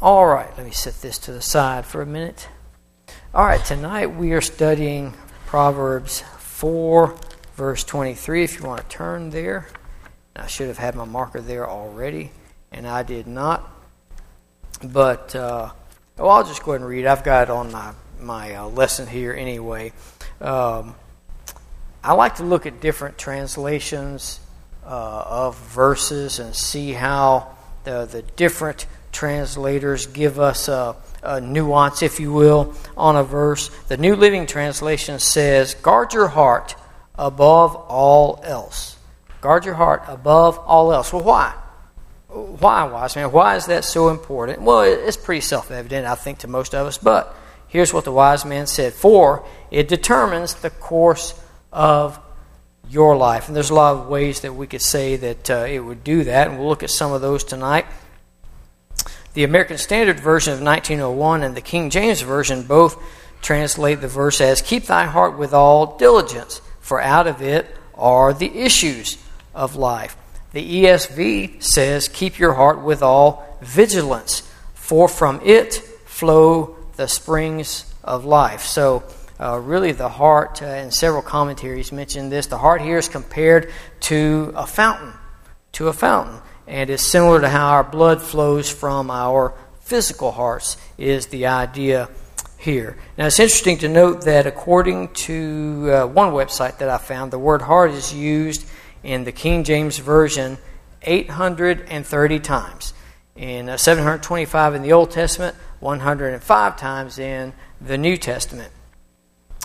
All right, let me set this to the side for a minute. All right, tonight we are studying Proverbs 4, verse 23. If you want to turn there, I should have had my marker there already, and I did not. But, uh, well, I'll just go ahead and read. I've got it on my, my uh, lesson here anyway. Um, I like to look at different translations uh, of verses and see how the, the different translators give us a, a, nuance, if you will, on a verse. The New Living Translation says, Guard your heart above all else. Guard your heart above all else. Well, why? Why, wise man? Why is that so important? Well, it's pretty self evident, I think, to most of us, but here's what the wise man said For it determines the course of your life. And there's a lot of ways that we could say that uh, it would do that, and we'll look at some of those tonight. The American Standard Version of 1901 and the King James Version both translate the verse as Keep thy heart with all diligence, for out of it are the issues of life. The ESV says, Keep your heart with all vigilance, for from it flow the springs of life. So, uh, really, the heart, uh, and several commentaries mention this, the heart here is compared to a fountain, to a fountain and is similar to how our blood flows from our physical hearts, is the idea here. Now, it's interesting to note that according to uh, one website that I found, the word heart is used in the King James Version 830 times, in uh, 725 in the Old Testament, 105 times in the New Testament.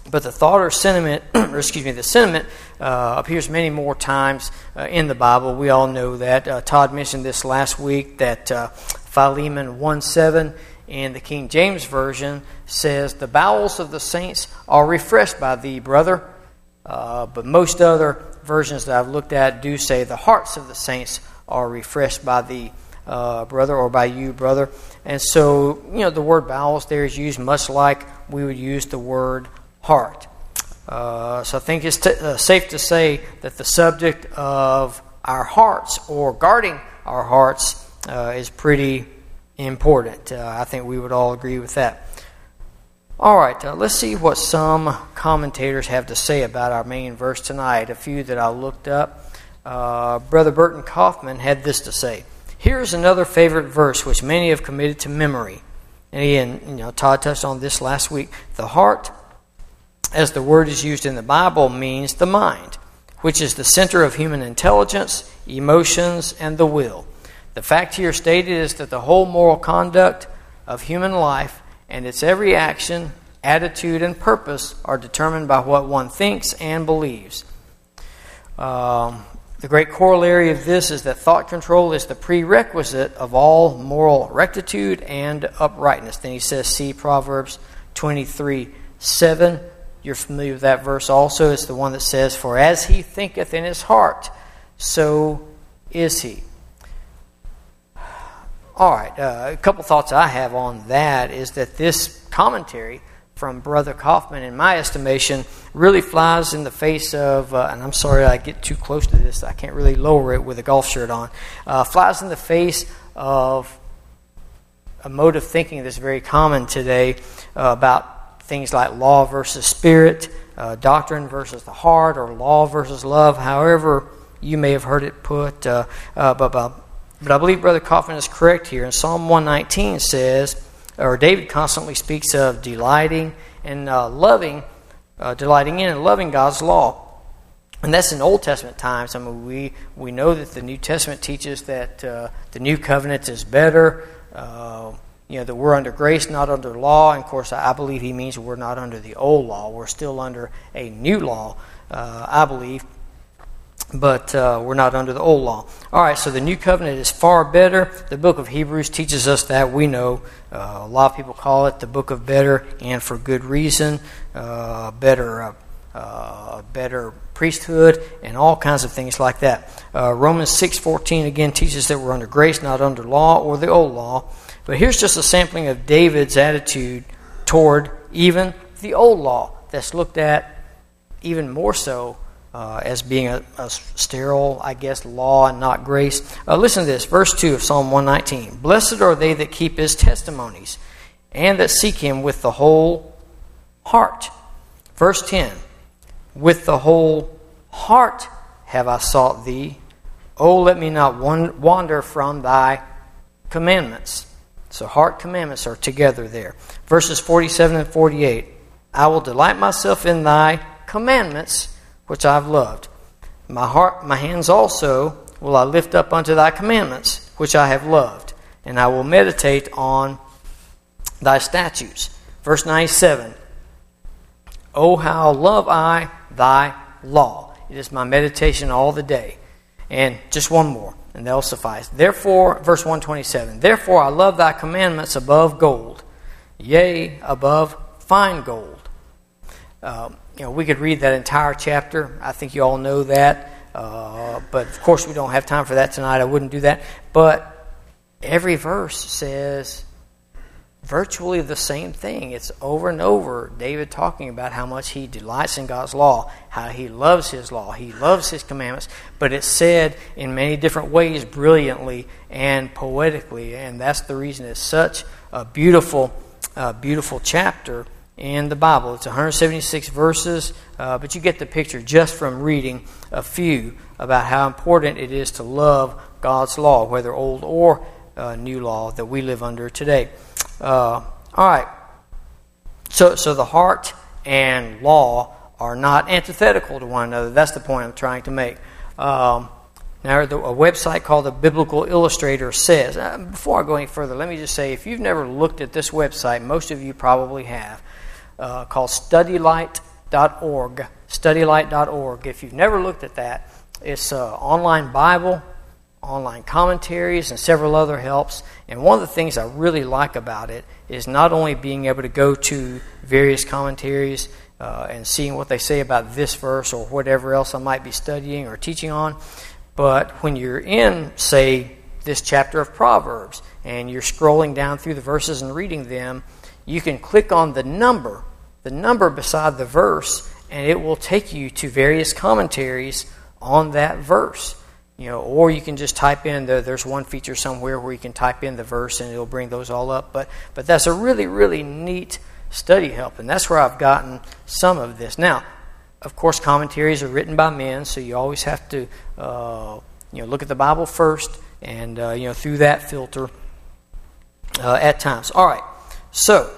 But the thought or sentiment, or excuse me, the sentiment uh, appears many more times uh, in the Bible. We all know that. Uh, Todd mentioned this last week that uh, Philemon 1 7 in the King James Version says, The bowels of the saints are refreshed by thee, brother. Uh, but most other versions that I've looked at do say, The hearts of the saints are refreshed by thee, uh, brother, or by you, brother. And so, you know, the word bowels there is used much like we would use the word heart. Uh, so I think it's t- uh, safe to say that the subject of our hearts or guarding our hearts uh, is pretty important. Uh, I think we would all agree with that. All right, uh, let's see what some commentators have to say about our main verse tonight. A few that I looked up. Uh, Brother Burton Coffman had this to say Here's another favorite verse which many have committed to memory. And again, you know, Todd touched on this last week. The heart as the word is used in the Bible, means the mind, which is the center of human intelligence, emotions, and the will. The fact here stated is that the whole moral conduct of human life and its every action, attitude, and purpose are determined by what one thinks and believes. Um, the great corollary of this is that thought control is the prerequisite of all moral rectitude and uprightness. Then he says, see Proverbs 23 7. You're familiar with that verse also. It's the one that says, For as he thinketh in his heart, so is he. All right, uh, a couple thoughts I have on that is that this commentary from Brother Coffman, in my estimation, really flies in the face of, uh, and I'm sorry I get too close to this, I can't really lower it with a golf shirt on, uh, flies in the face of a mode of thinking that's very common today uh, about things like law versus spirit, uh, doctrine versus the heart, or law versus love, however you may have heard it put. Uh, uh, but, but, I believe Brother Coffin is correct here. And Psalm 119 says, or David constantly speaks of delighting and uh, loving, uh, delighting in and loving God's law. And that's in Old Testament times. I mean, we, we know that the New Testament teaches that uh, the new covenant is better you know, that we're under grace, not under law. And of course, I believe he means we're not under the old law. We're still under a new law, uh, I believe, but uh, we're not under the old law. All right, so the new covenant is far better. The book of Hebrews teaches us that. We know uh, a lot of people call it the book of better, and for good reason. Uh, better, uh, uh, better priesthood, and all kinds of things like that. Romans six fourteen again teaches that we're under grace, not under law or the old law. But here's just a sampling of David's attitude toward even the old law that's looked at even more so uh, as being a, a, sterile, I guess, law and not grace. Uh, listen to this, verse 2 of Psalm 119. Blessed are they that keep his testimonies and that seek him with the whole heart. Verse 10 With the whole heart have I sought thee. Oh, let me not wander from thy commandments. So, heart commandments are together there. Verses 47 and 48 I will delight myself in thy commandments, which I've loved. My heart, my hands also will I lift up unto thy commandments, which I have loved, and I will meditate on thy statutes. Verse 97 Oh, how love I thy law. It is my meditation all the day. And just one more, and they'll suffice. Therefore, verse 127 Therefore I love thy commandments above gold, yea, above fine gold. Uh, you know, we could read that entire chapter. I think you all know that. Uh, but of course, we don't have time for that tonight. I wouldn't do that. But every verse says virtually the same thing. It's over and over David talking about how much he delights in God's law, how he loves his law, he loves his commandments, but it's said in many different ways, brilliantly and poetically, and that's the reason it's such a beautiful, uh, beautiful chapter in the Bible. It's 176 verses, uh, but you get the picture just from reading a few about how important it is to love God's law, whether old or uh, new law that we live under today. Uh, all right. So, so the heart and law are not antithetical to one another. That's the point I'm trying to make. Um, now, a website called the Biblical Illustrator says, uh, before I go any further, let me just say if you've never looked at this website, most of you probably have, uh, called studylight.org. Studylight.org. If you've never looked at that, it's an online Bible online commentaries and several other helps. And one of the things I really like about it is not only being able to go to various commentaries uh, and seeing what they say about this verse or whatever else I might be studying or teaching on, but when you're in, say, this chapter of Proverbs and you're scrolling down through the verses and reading them, you can click on the number, the number beside the verse, and it will take you to various commentaries on that verse you know, or you can just type in the, there's one feature somewhere where you can type in the verse and it'll bring those all up. But but that's a really really neat study help, and that's where I've gotten some of this. Now, of course, commentaries are written by men, so you always have to uh, you know look at the Bible first, and uh, you know through that filter uh, at times. All right, so.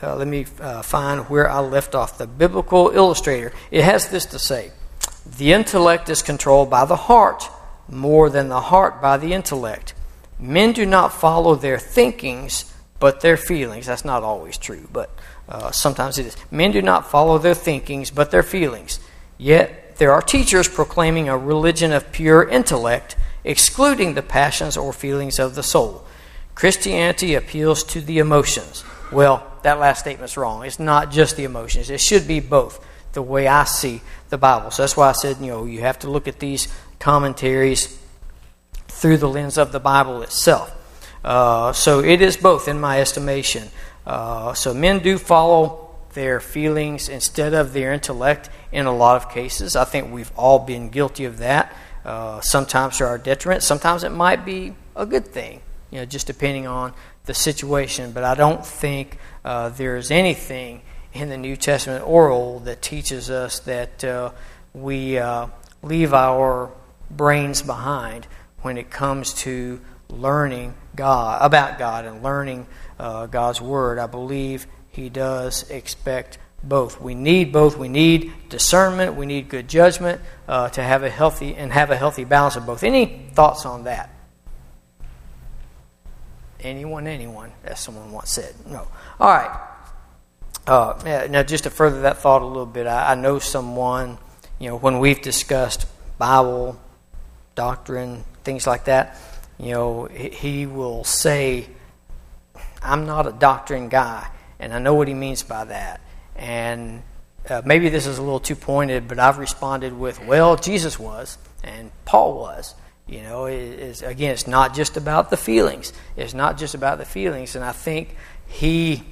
Uh, let me uh, find where I left off. The biblical illustrator. It has this to say The intellect is controlled by the heart, more than the heart by the intellect. Men do not follow their thinkings, but their feelings. That's not always true, but uh, sometimes it is. Men do not follow their thinkings, but their feelings. Yet there are teachers proclaiming a religion of pure intellect, excluding the passions or feelings of the soul. Christianity appeals to the emotions. Well, that last statement's wrong. It's not just the emotions, it should be both, the way I see the Bible. So that's why I said, you know, you have to look at these commentaries through the lens of the Bible itself. Uh, so it is both, in my estimation. Uh, so men do follow their feelings instead of their intellect in a lot of cases. I think we've all been guilty of that. Uh, sometimes to our detriment. Sometimes it might be a good thing, you know, just depending on the situation. But I don't think uh, there is anything in the New Testament or Old that teaches us that uh, we uh, leave our brains behind when it comes to learning God about God and learning uh, God's Word. I believe He does expect both. We need both. We need discernment. We need good judgment uh, to have a healthy and have a healthy balance of both. Any thoughts on that? Anyone? Anyone? As someone once said. No. All right. Uh, now, just to further that thought a little bit, I, I know someone. You know, when we've discussed Bible doctrine, things like that, you know, he will say, I'm not a doctrine guy. And I know what he means by that. And uh, maybe this is a little too pointed, but I've responded with, well, Jesus was, and Paul was. You know, it is, again, it's not just about the feelings. It's not just about the feelings. And I think he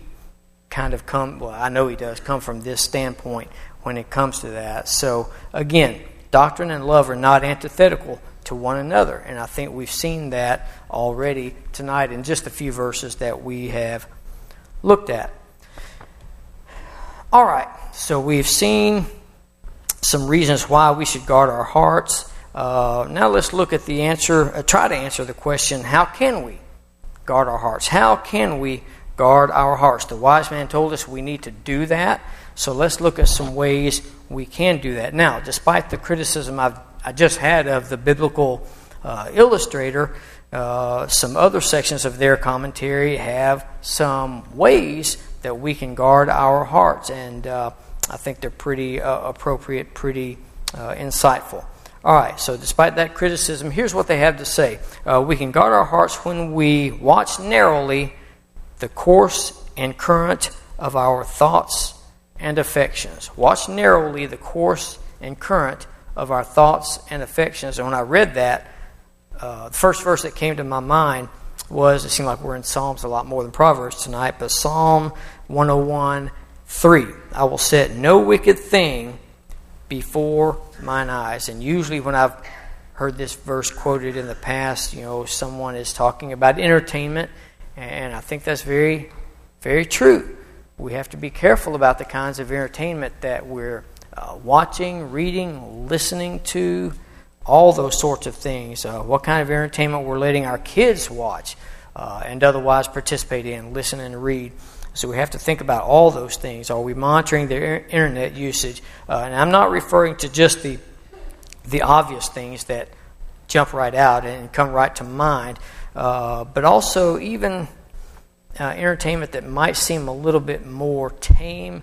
kind of come, well, I know he does come from this standpoint when it comes to that. So, again, doctrine and love are not antithetical to one another. And I think we've seen that already tonight in just a few verses that we have looked at. All right, so we've seen some reasons why we should guard our hearts. Uh, now let's look at the answer, uh, try to answer the question how can we guard our hearts? How can we guard our hearts? The wise man told us we need to do that. So let's look at some ways we can do that. Now, despite the criticism I've, I just had of the biblical uh, illustrator, uh, some other sections of their commentary have some ways that we can guard our hearts, and uh, I think they're pretty uh, appropriate, pretty uh, insightful. All right, so despite that criticism, here's what they have to say uh, We can guard our hearts when we watch narrowly the course and current of our thoughts and affections. Watch narrowly the course and current of our thoughts and affections. And when I read that, uh, the first verse that came to my mind was it seemed like we're in Psalms a lot more than Proverbs tonight, but Psalm 101 3. I will set no wicked thing before mine eyes. And usually, when I've heard this verse quoted in the past, you know, someone is talking about entertainment, and I think that's very, very true we have to be careful about the kinds of entertainment that we're uh, watching, reading, listening to, all those sorts of things. Uh, what kind of entertainment we're letting our kids watch uh, and otherwise participate in, listen and read. So we have to think about all those things. Are we monitoring their internet usage? Uh, and I'm not referring to just the the obvious things that jump right out and come right to mind, uh, but also even uh, entertainment that might seem a little bit more tame.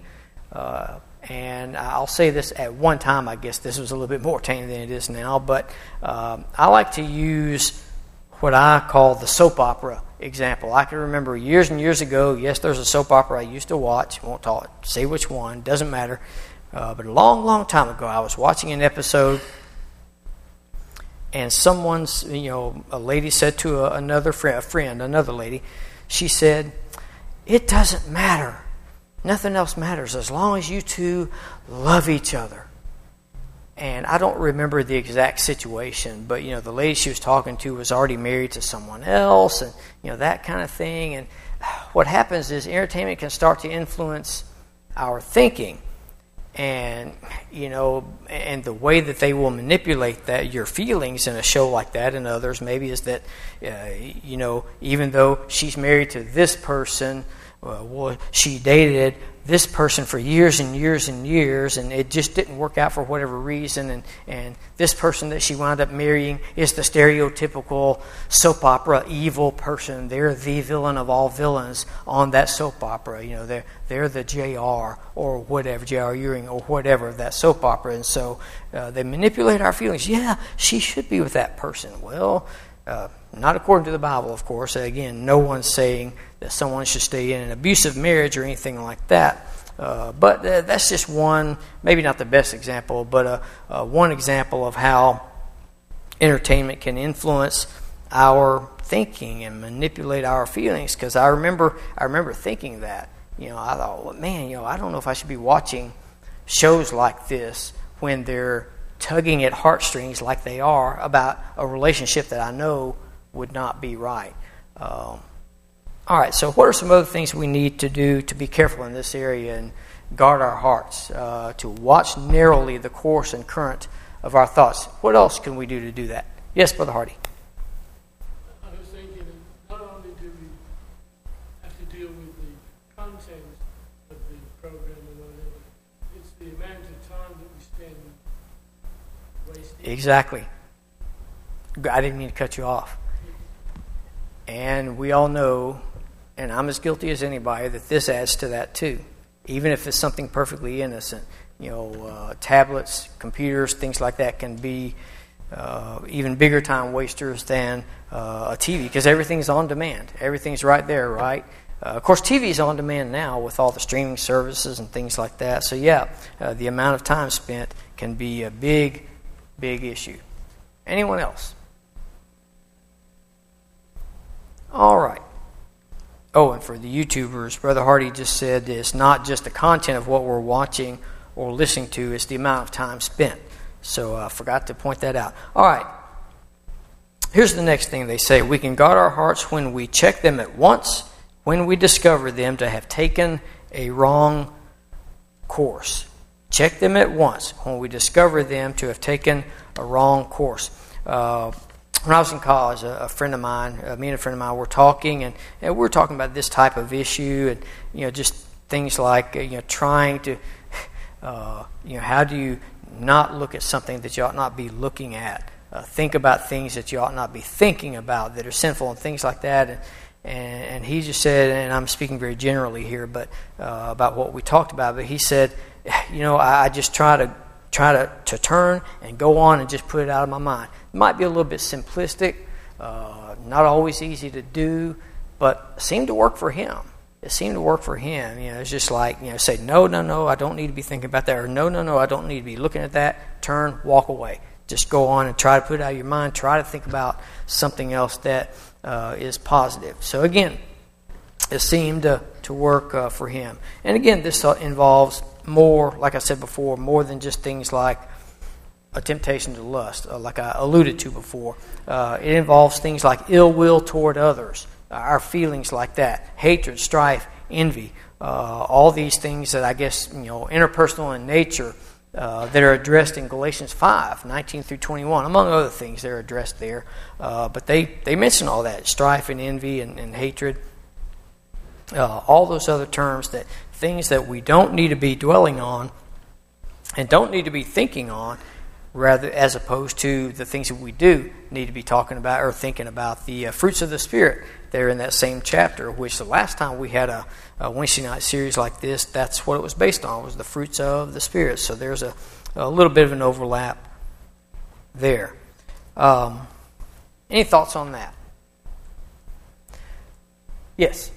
Uh, and I'll say this at one time, I guess this was a little bit more tame than it is now, but um, I like to use what I call the soap opera example. I can remember years and years ago, yes, there's a soap opera I used to watch. Won't talk, say which one, doesn't matter. Uh, but a long, long time ago, I was watching an episode, and someone's, you know, a lady said to a, another friend, a friend, another lady, she said, It doesn't matter. Nothing else matters as long as you two love each other. And I don't remember the exact situation, but you know, the lady she was talking to was already married to someone else and you know, that kind of thing. And what happens is entertainment can start to influence our thinking and you know and the way that they will manipulate that your feelings in a show like that and others maybe is that uh, you know even though she's married to this person well, she dated this person for years and years and years, and it just didn't work out for whatever reason. And, and this person that she wound up marrying is the stereotypical soap opera evil person. They're the villain of all villains on that soap opera. You know, they're, they're the JR or whatever, JR Ewing or whatever that soap opera. And so uh, they manipulate our feelings. Yeah, she should be with that person. Well, uh, not according to the Bible, of course. Again, no one's saying that someone should stay in an abusive marriage or anything like that. Uh, but uh, that's just one, maybe not the best example, but uh, uh one example of how entertainment can influence our thinking and manipulate our feelings. Because I remember, I remember thinking that. You know, I thought, well, man, you know, I don't know if I should be watching shows like this when they're tugging at heartstrings like they are about a relationship that I know would not be right. Um, all right, so what are some other things we need to do to be careful in this area and guard our hearts, uh, to watch narrowly the course and current of our thoughts? What else can we do to do that? Yes, Brother Hardy. I was thinking not only do we have to deal with the content of the program and whatever, it's the amount of time that we spend wasting Exactly. I didn't mean to cut you off. And we all know, and I'm as guilty as anybody, that this adds to that too. Even if it's something perfectly innocent. You know, uh, tablets, computers, things like that can be uh, even bigger time wasters than uh, a TV because everything's on demand. Everything's right there, right? Uh, of course, TV is on demand now with all the streaming services and things like that. So, yeah, uh, the amount of time spent can be a big big issue. Anyone else? All right. Oh, and for the YouTubers, Brother Hardy just said it's not just the content of what we're watching or listening to, it's the amount of time spent. So I uh, forgot to point that out. All right. Here's the next thing they say we can guard our hearts when we check them at once, when we discover them to have taken a wrong course. Check them at once when we discover them to have taken a wrong course. Uh, when I was in college, a, a friend of mine, uh, me and a friend of mine, were talking, and, and we were talking about this type of issue, and you know, just things like uh, you know, trying to, uh, you know, how do you not look at something that you ought not be looking at? Uh, think about things that you ought not be thinking about that are sinful and things like that. And, and, and he just said, and I'm speaking very generally here, but uh, about what we talked about. But he said, you know, I, I just try to try to, to turn and go on and just put it out of my mind. It might be a little bit simplistic, uh, not always easy to do, but seemed to work for him. It seemed to work for him. You know, it's just like, you know, say, no, no, no, I don't need to be thinking about that, or no, no, no, I don't need to be looking at that. Turn, walk away. Just go on and try to put it out of your mind. Try to think about something else that uh, is positive. So, again, it seemed to, to work uh, for him. And again, this involves more, like I said before, more than just things like a temptation to lust, uh, like I alluded to before. Uh, it involves things like ill will toward others, uh, our feelings like that, hatred, strife, envy, uh, all these things that I guess you know interpersonal in nature uh, that are addressed in Galatians 5, 19 through 21, among other things they're addressed there. Uh, but they, they mention all that strife and envy and, and hatred, all those other terms that things that we don't need to be dwelling on and don't need to be thinking on rather as opposed to the things that we do need to be talking about or thinking about the uh, fruits of the spirit there in that same chapter which the last time we had a, a, wednesday night series like this that's what it was based on was the fruits of the spirit. So there's a, a little bit of an overlap there. Um, any thoughts on that? Yes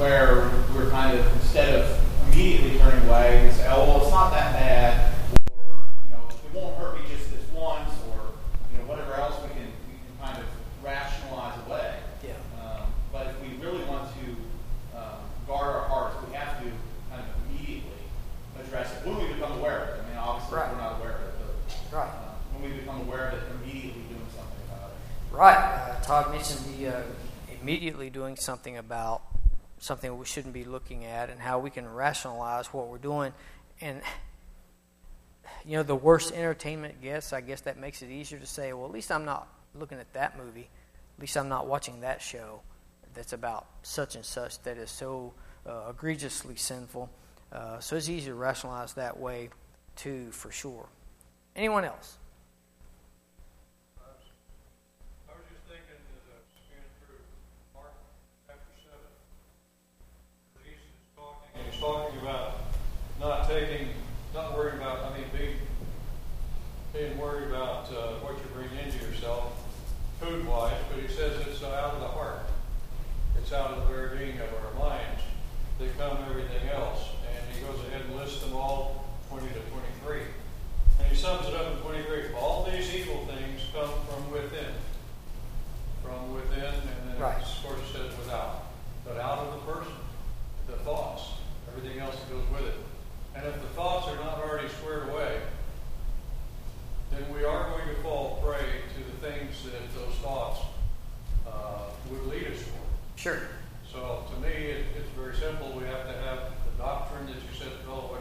Where we're kind of, instead of immediately turning away, we say, oh, well, it's not that bad, or, you know, it won't hurt me just this once, or, you know, whatever else we can, we can kind of rationalize away. Yeah. Um, but if we really want to um, guard our hearts, we have to kind of immediately address it when we become aware of it. I mean, obviously, right. we're not aware of it, but right. Uh, when we become aware of it, immediately doing something about it. Right. Uh, Todd mentioned the. Uh, immediately doing something about something we shouldn't be looking at and how we can rationalize what we're doing. And, you know, the worst entertainment gets, I guess that makes it easier to say, well, at least I'm not looking at that movie. At least I'm not watching that show that's about such and such that is so uh, egregiously sinful. Uh, so it's easy to rationalize that way, too, for sure. Anyone else? talking about not taking, not worrying about, I mean, being, being worried about uh, what you bring into yourself food wise, but he says it's out of the heart. It's out of the very being of our minds. They come everything else. And he goes ahead and lists them all 20 to 23. And he sums it up in 23. All these evil things come from within. From within, and then right. of course it says without. But out of the person, the thoughts everything else that goes with it. And if the thoughts are not already squared away, then we are going to fall prey to the things that those thoughts uh, would lead us toward. Sure. So to me, it, it's very simple. We have to have the doctrine that you said, Phil,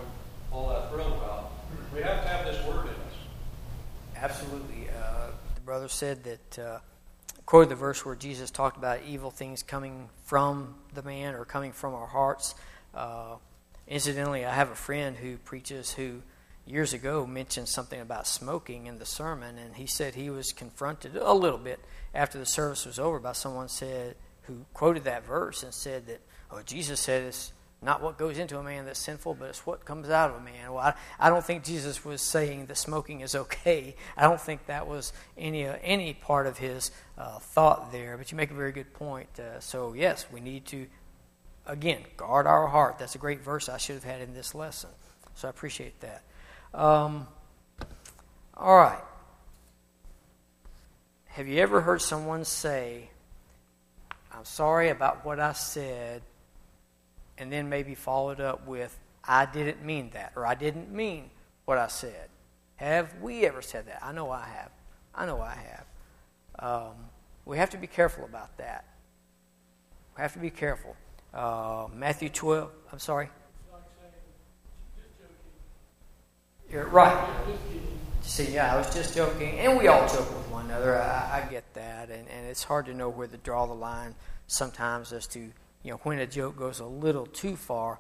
all that thrilled about. We have to have this word in us. Absolutely. Uh, the brother said that. Uh, quoted the verse where Jesus talked about evil things coming from the man or coming from our hearts. Uh, incidentally, I have a friend who preaches who years ago mentioned something about smoking in the sermon, and he said he was confronted a little bit after the service was over by someone said who quoted that verse and said that oh Jesus said it's not what goes into a man that's sinful, but it's what comes out of a man. Well, I, I don't think Jesus was saying that smoking is okay. I don't think that was any uh, any part of his uh, thought there. But you make a very good point. Uh, so yes, we need to again, guard our heart. That's a great verse I should have had in this lesson. So I appreciate that. Um, All right. Have you ever heard someone say, I'm sorry about what I said, and then maybe followed up with, I didn't mean that, or I didn't mean what I said? Have we ever said that? I know I have. I know I have. Um, we have to be careful about that. We have to be careful. Uh, Matthew 12, I'm sorry. You're right. See, yeah, I was just joking, and we all joke with one another. I, I get that, and, and it's hard to know where to draw the line sometimes as to you know when a joke goes a little too far.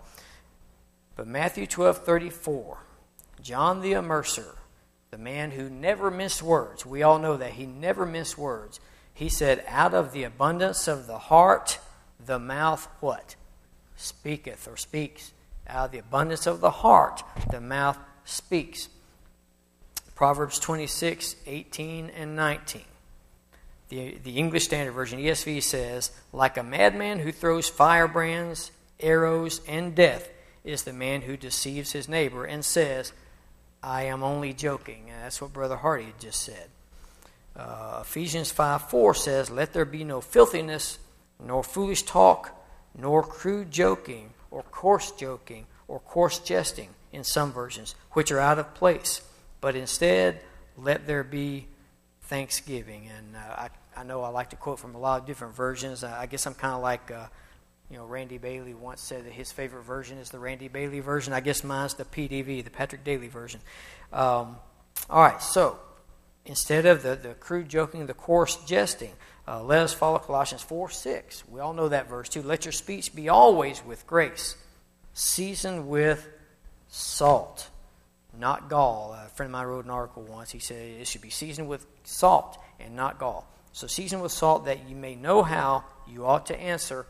But Matthew twelve thirty four, John the Immerser, the man who never missed words. We all know that he never missed words. He said, "Out of the abundance of the heart, the mouth what speaketh or speaks." Out of the abundance of the heart, the mouth speaks. Proverbs 26, 18, and 19. The, the English Standard Version, ESV says, Like a madman who throws firebrands, arrows, and death is the man who deceives his neighbor and says, I am only joking. And that's what Brother Hardy just said. Uh, Ephesians 5 4 says, Let there be no filthiness, nor foolish talk, nor crude joking, or coarse joking, or coarse jesting in some versions, which are out of place. But instead, let there be thanksgiving. And uh, I, I know I like to quote from a lot of different versions. I, I guess I'm kind of like, uh, you know, Randy Bailey once said that his favorite version is the Randy Bailey version. I guess mine's the PDV, the Patrick Daly version. Um, all right, so instead of the, the crude joking, the coarse jesting, uh, let us follow Colossians 4 6. We all know that verse too. Let your speech be always with grace, seasoned with salt, not gall. A friend of mine wrote an article once. He said it should be seasoned with salt and not gall. So season with salt that you may know how you ought to answer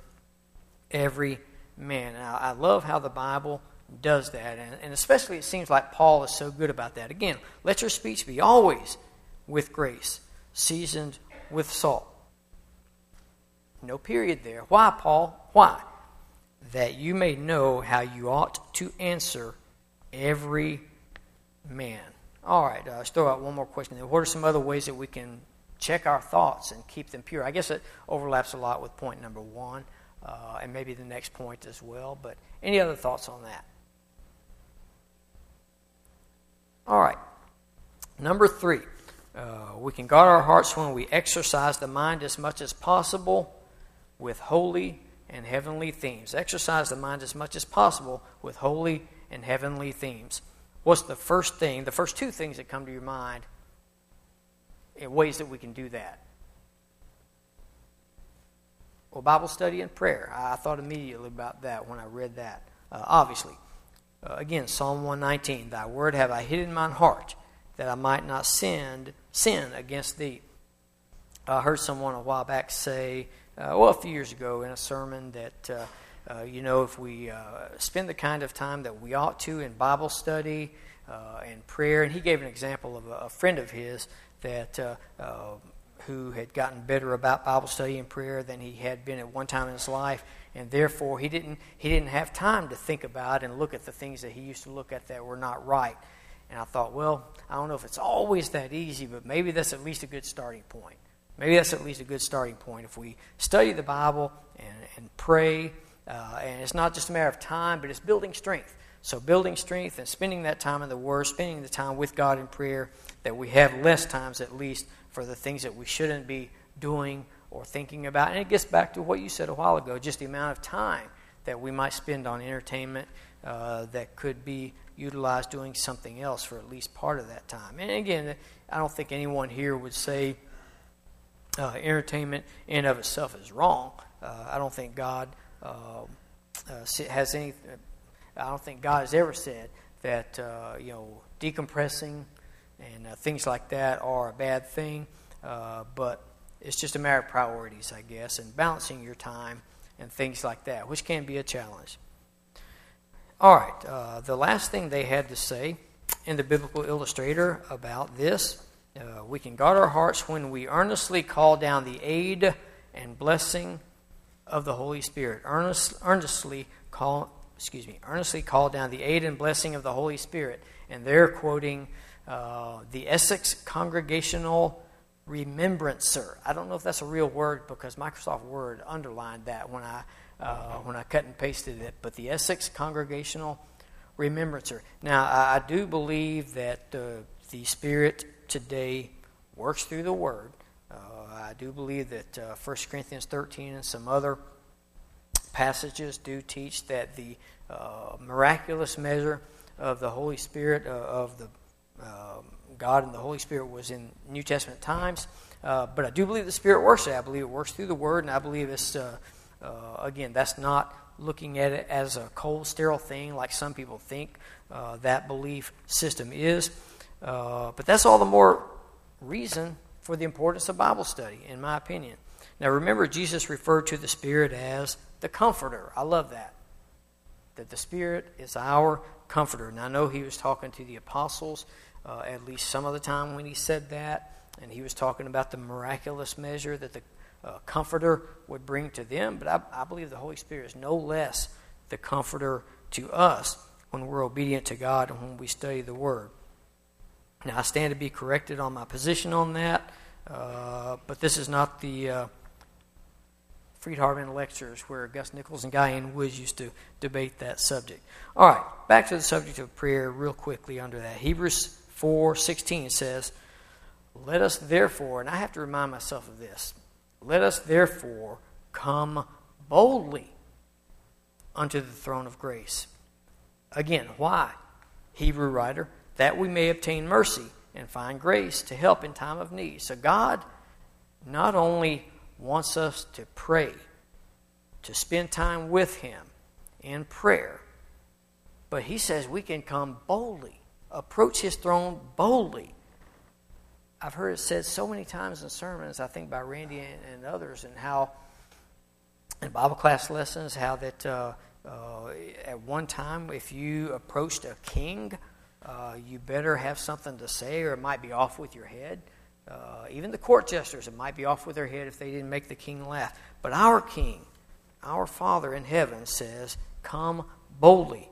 every man. And I, I love how the Bible does that. And, and especially it seems like Paul is so good about that. Again, let your speech be always with grace, seasoned with salt. No period there. Why, Paul? Why? That you may know how you ought to answer every man. All right, uh, let's throw out one more question. What are some other ways that we can check our thoughts and keep them pure? I guess it overlaps a lot with point number one, uh, and maybe the next point as well. But any other thoughts on that? All right. Number three, uh, we can guard our hearts when we exercise the mind as much as possible with holy and heavenly themes. Exercise the mind as much as possible with holy and heavenly themes. What's the first thing, the first two things that come to your mind in ways that we can do that? Well, Bible study and prayer. I thought immediately about that when I read that. Uh, obviously, uh, again, Psalm 119 Thy word have I hid in mine heart, that I might not sin, sin against thee. I heard someone a while back say, uh, well, a few years ago in a sermon, that uh, you know, if we uh, spend the kind of time that we ought to in Bible study uh, and prayer, and he gave an example of a, a friend of his that uh, uh, who had gotten better about Bible study and prayer than he had been at one time in his life, and therefore he didn't he didn't have time to think about and look at the things that he used to look at that were not right. And I thought, well, I don't know if it's always that easy, but maybe that's at least a good starting point. Maybe that's at least a good starting point if we study the Bible and, and pray uh, and it's not just a matter of time, but it's building strength. So, building strength and spending that time in the Word, spending the time with God in prayer, that we have less times at least for the things that we shouldn't be doing or thinking about. And it gets back to what you said a while ago just the amount of time that we might spend on entertainment uh, that could be utilized doing something else for at least part of that time. And again, I don't think anyone here would say uh, entertainment in of itself is wrong. Uh, I don't think God uh, uh, has any. I don't think God has ever said that uh, you know decompressing and things like that are a bad thing, but it's just a matter of priorities, I guess, and balancing your time and things like that, which can be a challenge. All right, uh, the last thing they had to say in the Biblical Illustrator about this uh, we can guard our hearts when we earnestly call down the aid and blessing of the Holy Spirit. Earnest, earnestly call, excuse me, earnestly call down the aid and blessing of the Holy Spirit. And they're quoting uh, the Essex Congregational Remembrancer. I don't know if that's a real word because Microsoft Word underlined that when I uh, when I cut and pasted it. But the Essex Congregational Remembrancer. Now I, I do believe that uh, the Spirit today works through the Word. I do believe that uh, 1 Corinthians 13 and some other passages do teach that the uh, miraculous measure of the Holy Spirit, uh, of the um, God and the Holy Spirit was in New Testament times. Uh, but I do believe the Spirit works. I believe it works through the Word, and I believe it's, uh, uh, again, that's not looking at it as a cold, sterile thing like some people think uh, that belief system is. But that's all the more reason for the importance of Bible study, in my opinion. Now, remember, Jesus referred to the Spirit as the Comforter. I love that. That the Spirit is our Comforter. And I know he was talking to the apostles uh, at least some of the time when he said that. And he was talking about the miraculous measure that the uh, Comforter would bring to them. But I, I believe the Holy Spirit is no less the Comforter to us when we're obedient to God and when we study the Word. Now, I stand to be corrected on my position on that, uh, but this is not the uh, Freed-Hardeman lectures where Gus Nichols and Guy N. Woods used to debate that subject. All right, back to the subject of prayer real quickly under that. Hebrews 4:16 says, "Let us therefore," and I have to remind myself of this. "Let us therefore come boldly unto the throne of grace." Again, why? Hebrew writer, that we may obtain mercy and find grace to help in time of need. So God not only wants us to pray, to spend time with Him in prayer, but He says we can come boldly approach his throne boldly. I've heard it said so many times in sermons, I think by Randy and, and others, and how in Bible class lessons, how that uh, uh, at one time, if you approached a king, uh, you better have something to say, or it might be off with your head. Uh, even the court jesters, it might be off with their head if they didn't make the king laugh. But our king, our Father in heaven, says, Come boldly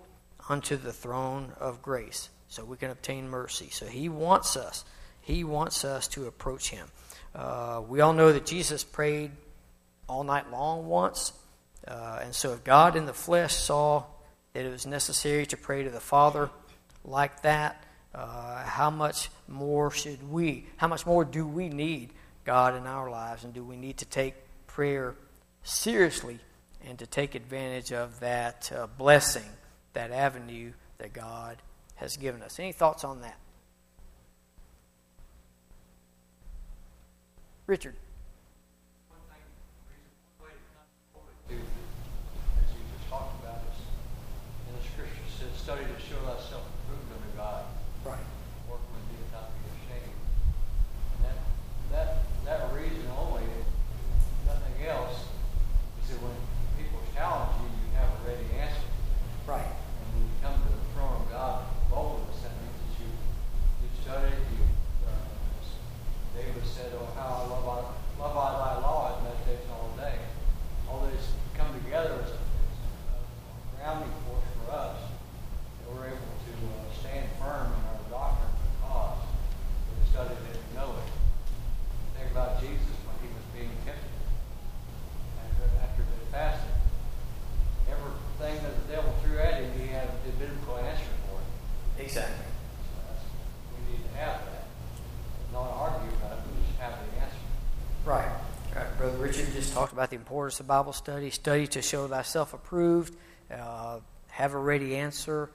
unto the throne of grace so we can obtain mercy. So he wants us. He wants us to approach him. Uh, we all know that Jesus prayed all night long once. Uh, and so if God in the flesh saw that it was necessary to pray to the Father like that, uh, how much more should we, how much more do we need God in our lives? And do we need to take prayer seriously and to take advantage of that uh, blessing, that avenue that God has given us. Any thoughts on that? Richard. study to show thyself approved unto God. Right. Workman do not be ashamed. And that, that, that reason only, nothing else, is that when people challenge you, you have a ready answer. Right. And when you come to the throne of God, boldness. That means that you you studied. You uh, David said, "Oh, how I love I love I thy law and meditation all day." All these come together as a, as a grounding force for us. That we're able to uh, stand firm in our doctrine because we studied it and know it. Think about Jesus when he was being tempted after after the fasting. Everything that the devil threw at him, he had a biblical answer for it. Exactly. We need to have that. Not argue about it, but just have the answer. Right. right. Brother Richard just talked about the importance of Bible study. Study to show thyself approved. Uh, have a ready answer.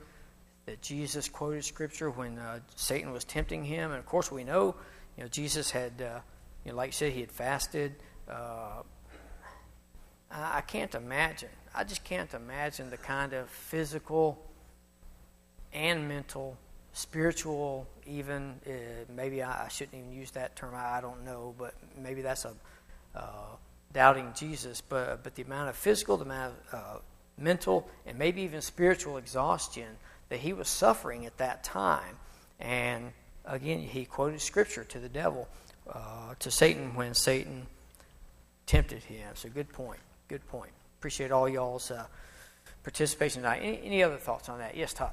That Jesus quoted Scripture when uh, Satan was tempting him, and of course we know, you know, Jesus had, uh, you know, like you said, he had fasted. Uh, I, can't imagine. I just can't imagine the kind of physical and mental spiritual even uh, maybe I, I, shouldn't even use that term I, I, don't know but maybe that's a doubting jesus but but the amount of physical the amount of uh, mental and maybe even spiritual exhaustion that he was suffering at that time. And again he quoted scripture to the devil uh, to satan when satan tempted him. So good point good point. Appreciate all y'all's uh, participation tonight. Any, any other thoughts on that? Yes todd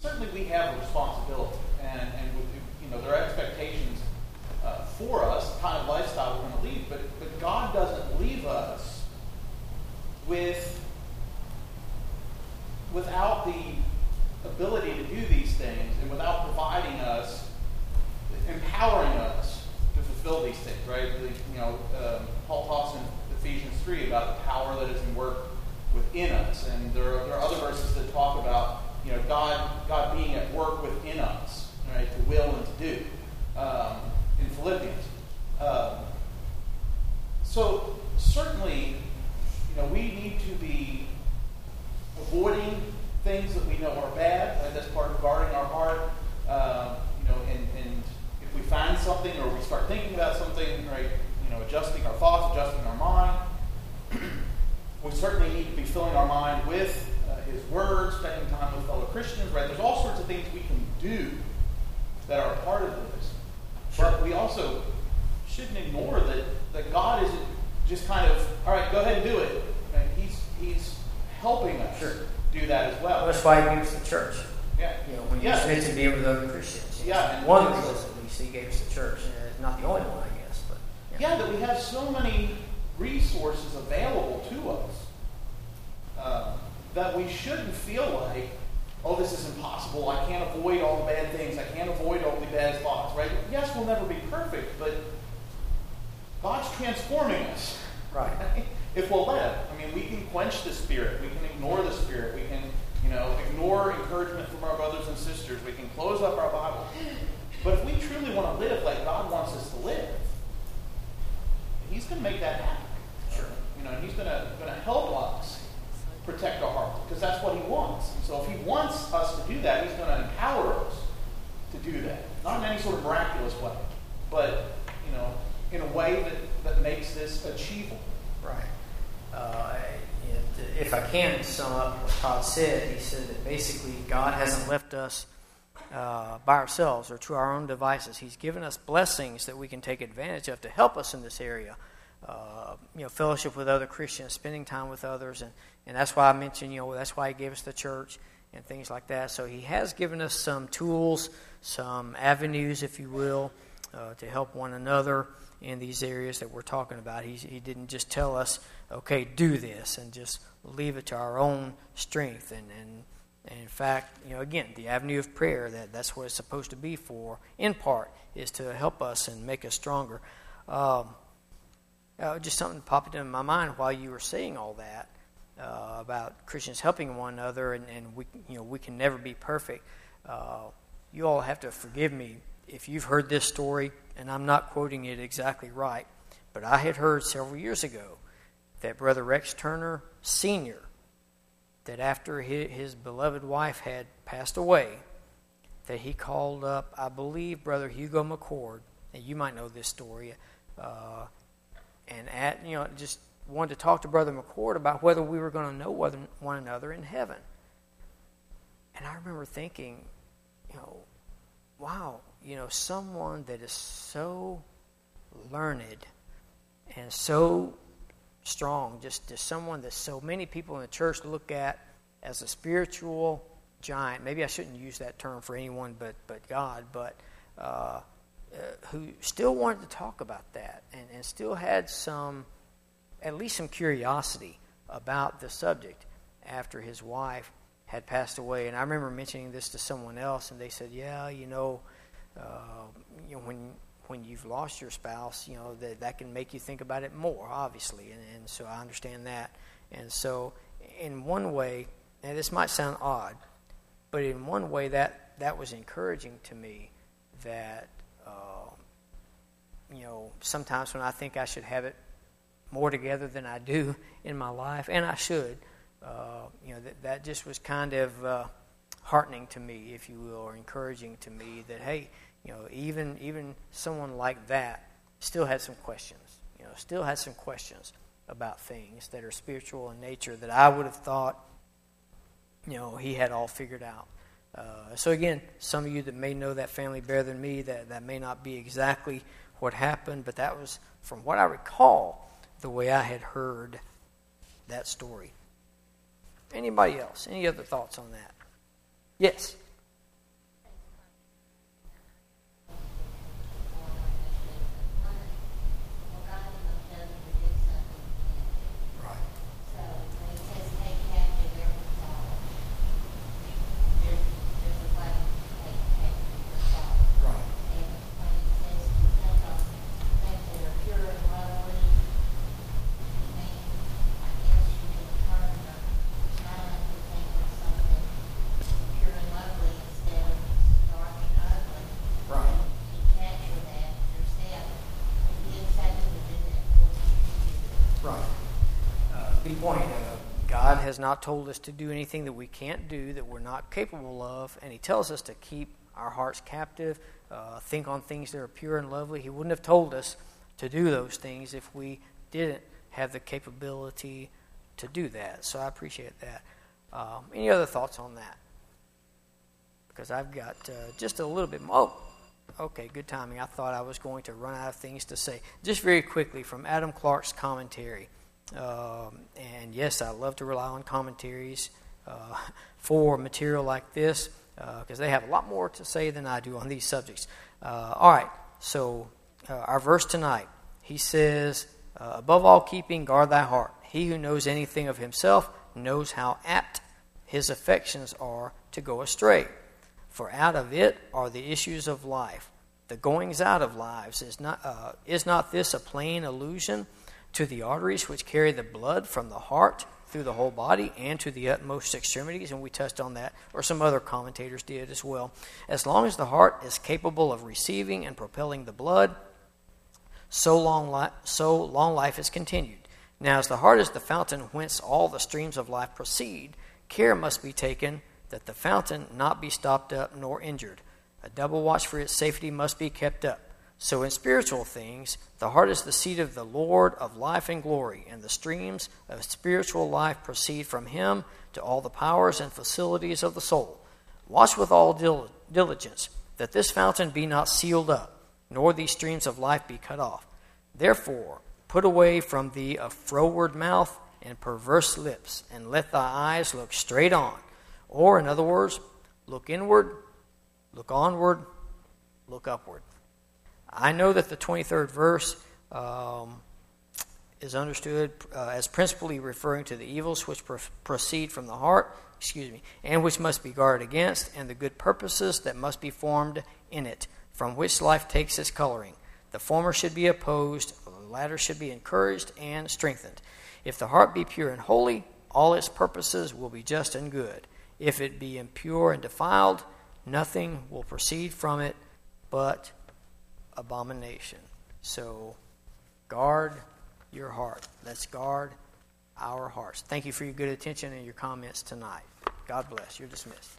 certainly we have a responsibility, and, and you know, there are expectations uh, for us, the kind of lifestyle we're going to lead, but, but God doesn't leave us with without the ability to do these things and without providing us, empowering us to fulfill these things, right? The, you know, um, Paul talks in Ephesians 3 about the power that is in work within us. And there are, there are other verses that talk about, you know, God, God being at work within us, right, to will and to do um, in Philippians. Um, so certainly, you know, we need to be avoiding things that we know are bad. Right? That's part of guarding our heart. Um, you know, and, and if we find something or we start thinking about something, right, you know, adjusting our thoughts, adjusting our mind. we certainly need to be filling our mind with uh, His Word, spending time with fellow Christians, right? There's all sorts of things we can do that are part of this. But we also shouldn't ignore that, that God isn't just kind of, all right, go ahead and do it. Right? He's, he's helping us sure. do that as well. That's why He gives the church. Yeah. You know, when you yeah. to be with other Christians. Yeah. One of the reasons at least He gave us the church. And it's not the only one, I guess. But yeah. yeah, that we have so many resources available to us uh, that we shouldn't feel like, oh, this is impossible. I can't avoid all the bad things. I can't avoid all the bad thoughts, right? Yes, we'll never be perfect, but God's transforming us. Right. If we'll let Him. I mean, we can quench the Spirit. We can ignore the Spirit. We can, you know, ignore encouragement from our brothers and sisters. We can close up our Bible. But if we truly want to live like God wants us to live, He's going to make that happen. Sure. You know, He's going to, going to help us protect our heart because that's what He wants. So if He wants us to do that, He's going to empower us to do that. Not in any sort of miraculous way, but, you know, in a way that, that makes this achievable. Right. Uh, if I can sum up what Todd said, he said that basically God hasn't left us uh, by ourselves or to our own devices. He's given us blessings that we can take advantage of to help us in this area. Uh, you know, fellowship with other Christians, spending time with others, and, and that's why I mentioned, you know, that's why He gave us the church and things like that. So He has given us some tools, some avenues, if you will, uh, to help one another in these areas that we're talking about. He, he didn't just tell us, okay, do this, and just leave it to our own strength. And, and, and in fact, you know, again, the avenue of prayer, that, that's what it's supposed to be for, in part, is to help us and make us stronger. Um, uh, just something popped into my mind while you were saying all that uh, about Christians helping one another, and, and we, you know, we can never be perfect. Uh, you all have to forgive me if you've heard this story, and I'm not quoting it exactly right, but I had heard several years ago that Brother Rex Turner Sr., that after his beloved wife had passed away, that he called up, I believe, Brother Hugo McCord, and you might know this story, uh, and at, you know, just wanted to talk to Brother McCord about whether we were going to know one another in heaven. And I remember thinking, you know, wow, you know, someone that is so learned and so strong, just, just someone that so many people in the church look at as a spiritual giant. Maybe I shouldn't use that term for anyone but, but God, but uh, uh, who still wanted to talk about that and, and still had some, at least some curiosity about the subject after his wife had passed away. And I remember mentioning this to someone else, and they said, "Yeah, you know, uh, you know when when you've lost your spouse, you know that that can make you think about it more, obviously." And, and so I understand that. And so, in one way, and this might sound odd, but in one way that that was encouraging to me that uh, you know sometimes when I think I should have it more together than I do in my life, and I should uh, you know, that, that just was kind of uh, heartening to me, if you will, or encouraging to me that, hey, you know, even, even someone like that still had some questions, you know, still had some questions about things that are spiritual in nature that I would have thought, you know, he had all figured out. Uh, so again, some of you that may know that family better than me, that, that may not be exactly what happened, but that was, from what I recall, the way I had heard that story. Anybody else? Any other thoughts on that? Yes. Has not told us to do anything that we can't do, that we're not capable of, and He tells us to keep our hearts captive, uh, think on things that are pure and lovely. He wouldn't have told us to do those things if we didn't have the capability to do that. So I appreciate that. Um, any other thoughts on that? Because I've got uh, just a little bit more. Oh, okay, good timing. I thought I was going to run out of things to say. Just very quickly from Adam Clarke's commentary. Um, and yes, I love to rely on commentaries uh, for material like this because uh, they have a lot more to say than I do on these subjects. Uh, all right, so uh, our verse tonight, he says, Above all keeping, guard thy heart. He who knows anything of himself knows how apt his affections are to go astray. For out of it are the issues of life. The goings out of lives is not, uh, is not this a plain allusion to the arteries which carry the blood from the heart through the whole body and to the utmost extremities, and we touched on that, or some other commentators did as well. As long as the heart is capable of receiving and propelling the blood, so long, li- so long life is continued. Now, as the heart is the fountain whence all the streams of life proceed, care must be taken that the fountain not be stopped up nor injured. A double watch for its safety must be kept up. So, in spiritual things, the heart is the seat of the Lord of life and glory, and the streams of spiritual life proceed from Him to all the powers and facilities of the soul. Watch with all dil- diligence that this fountain be not sealed up, nor these streams of life be cut off. Therefore, put away from thee a froward mouth and perverse lips, and let thy eyes look straight on. Or, in other words, look inward, look onward, look upward. I know that the 23rd verse um, is understood uh, as principally referring to the evils which pro- proceed from the heart, excuse me, and which must be guarded against, and the good purposes that must be formed in it, from which life takes its coloring. The former should be opposed, the latter should be encouraged and strengthened. If the heart be pure and holy, all its purposes will be just and good. If it be impure and defiled, nothing will proceed from it but abomination. So guard your heart. Let's guard our hearts. Thank you for your good attention and your comments tonight. God bless. You're dismissed.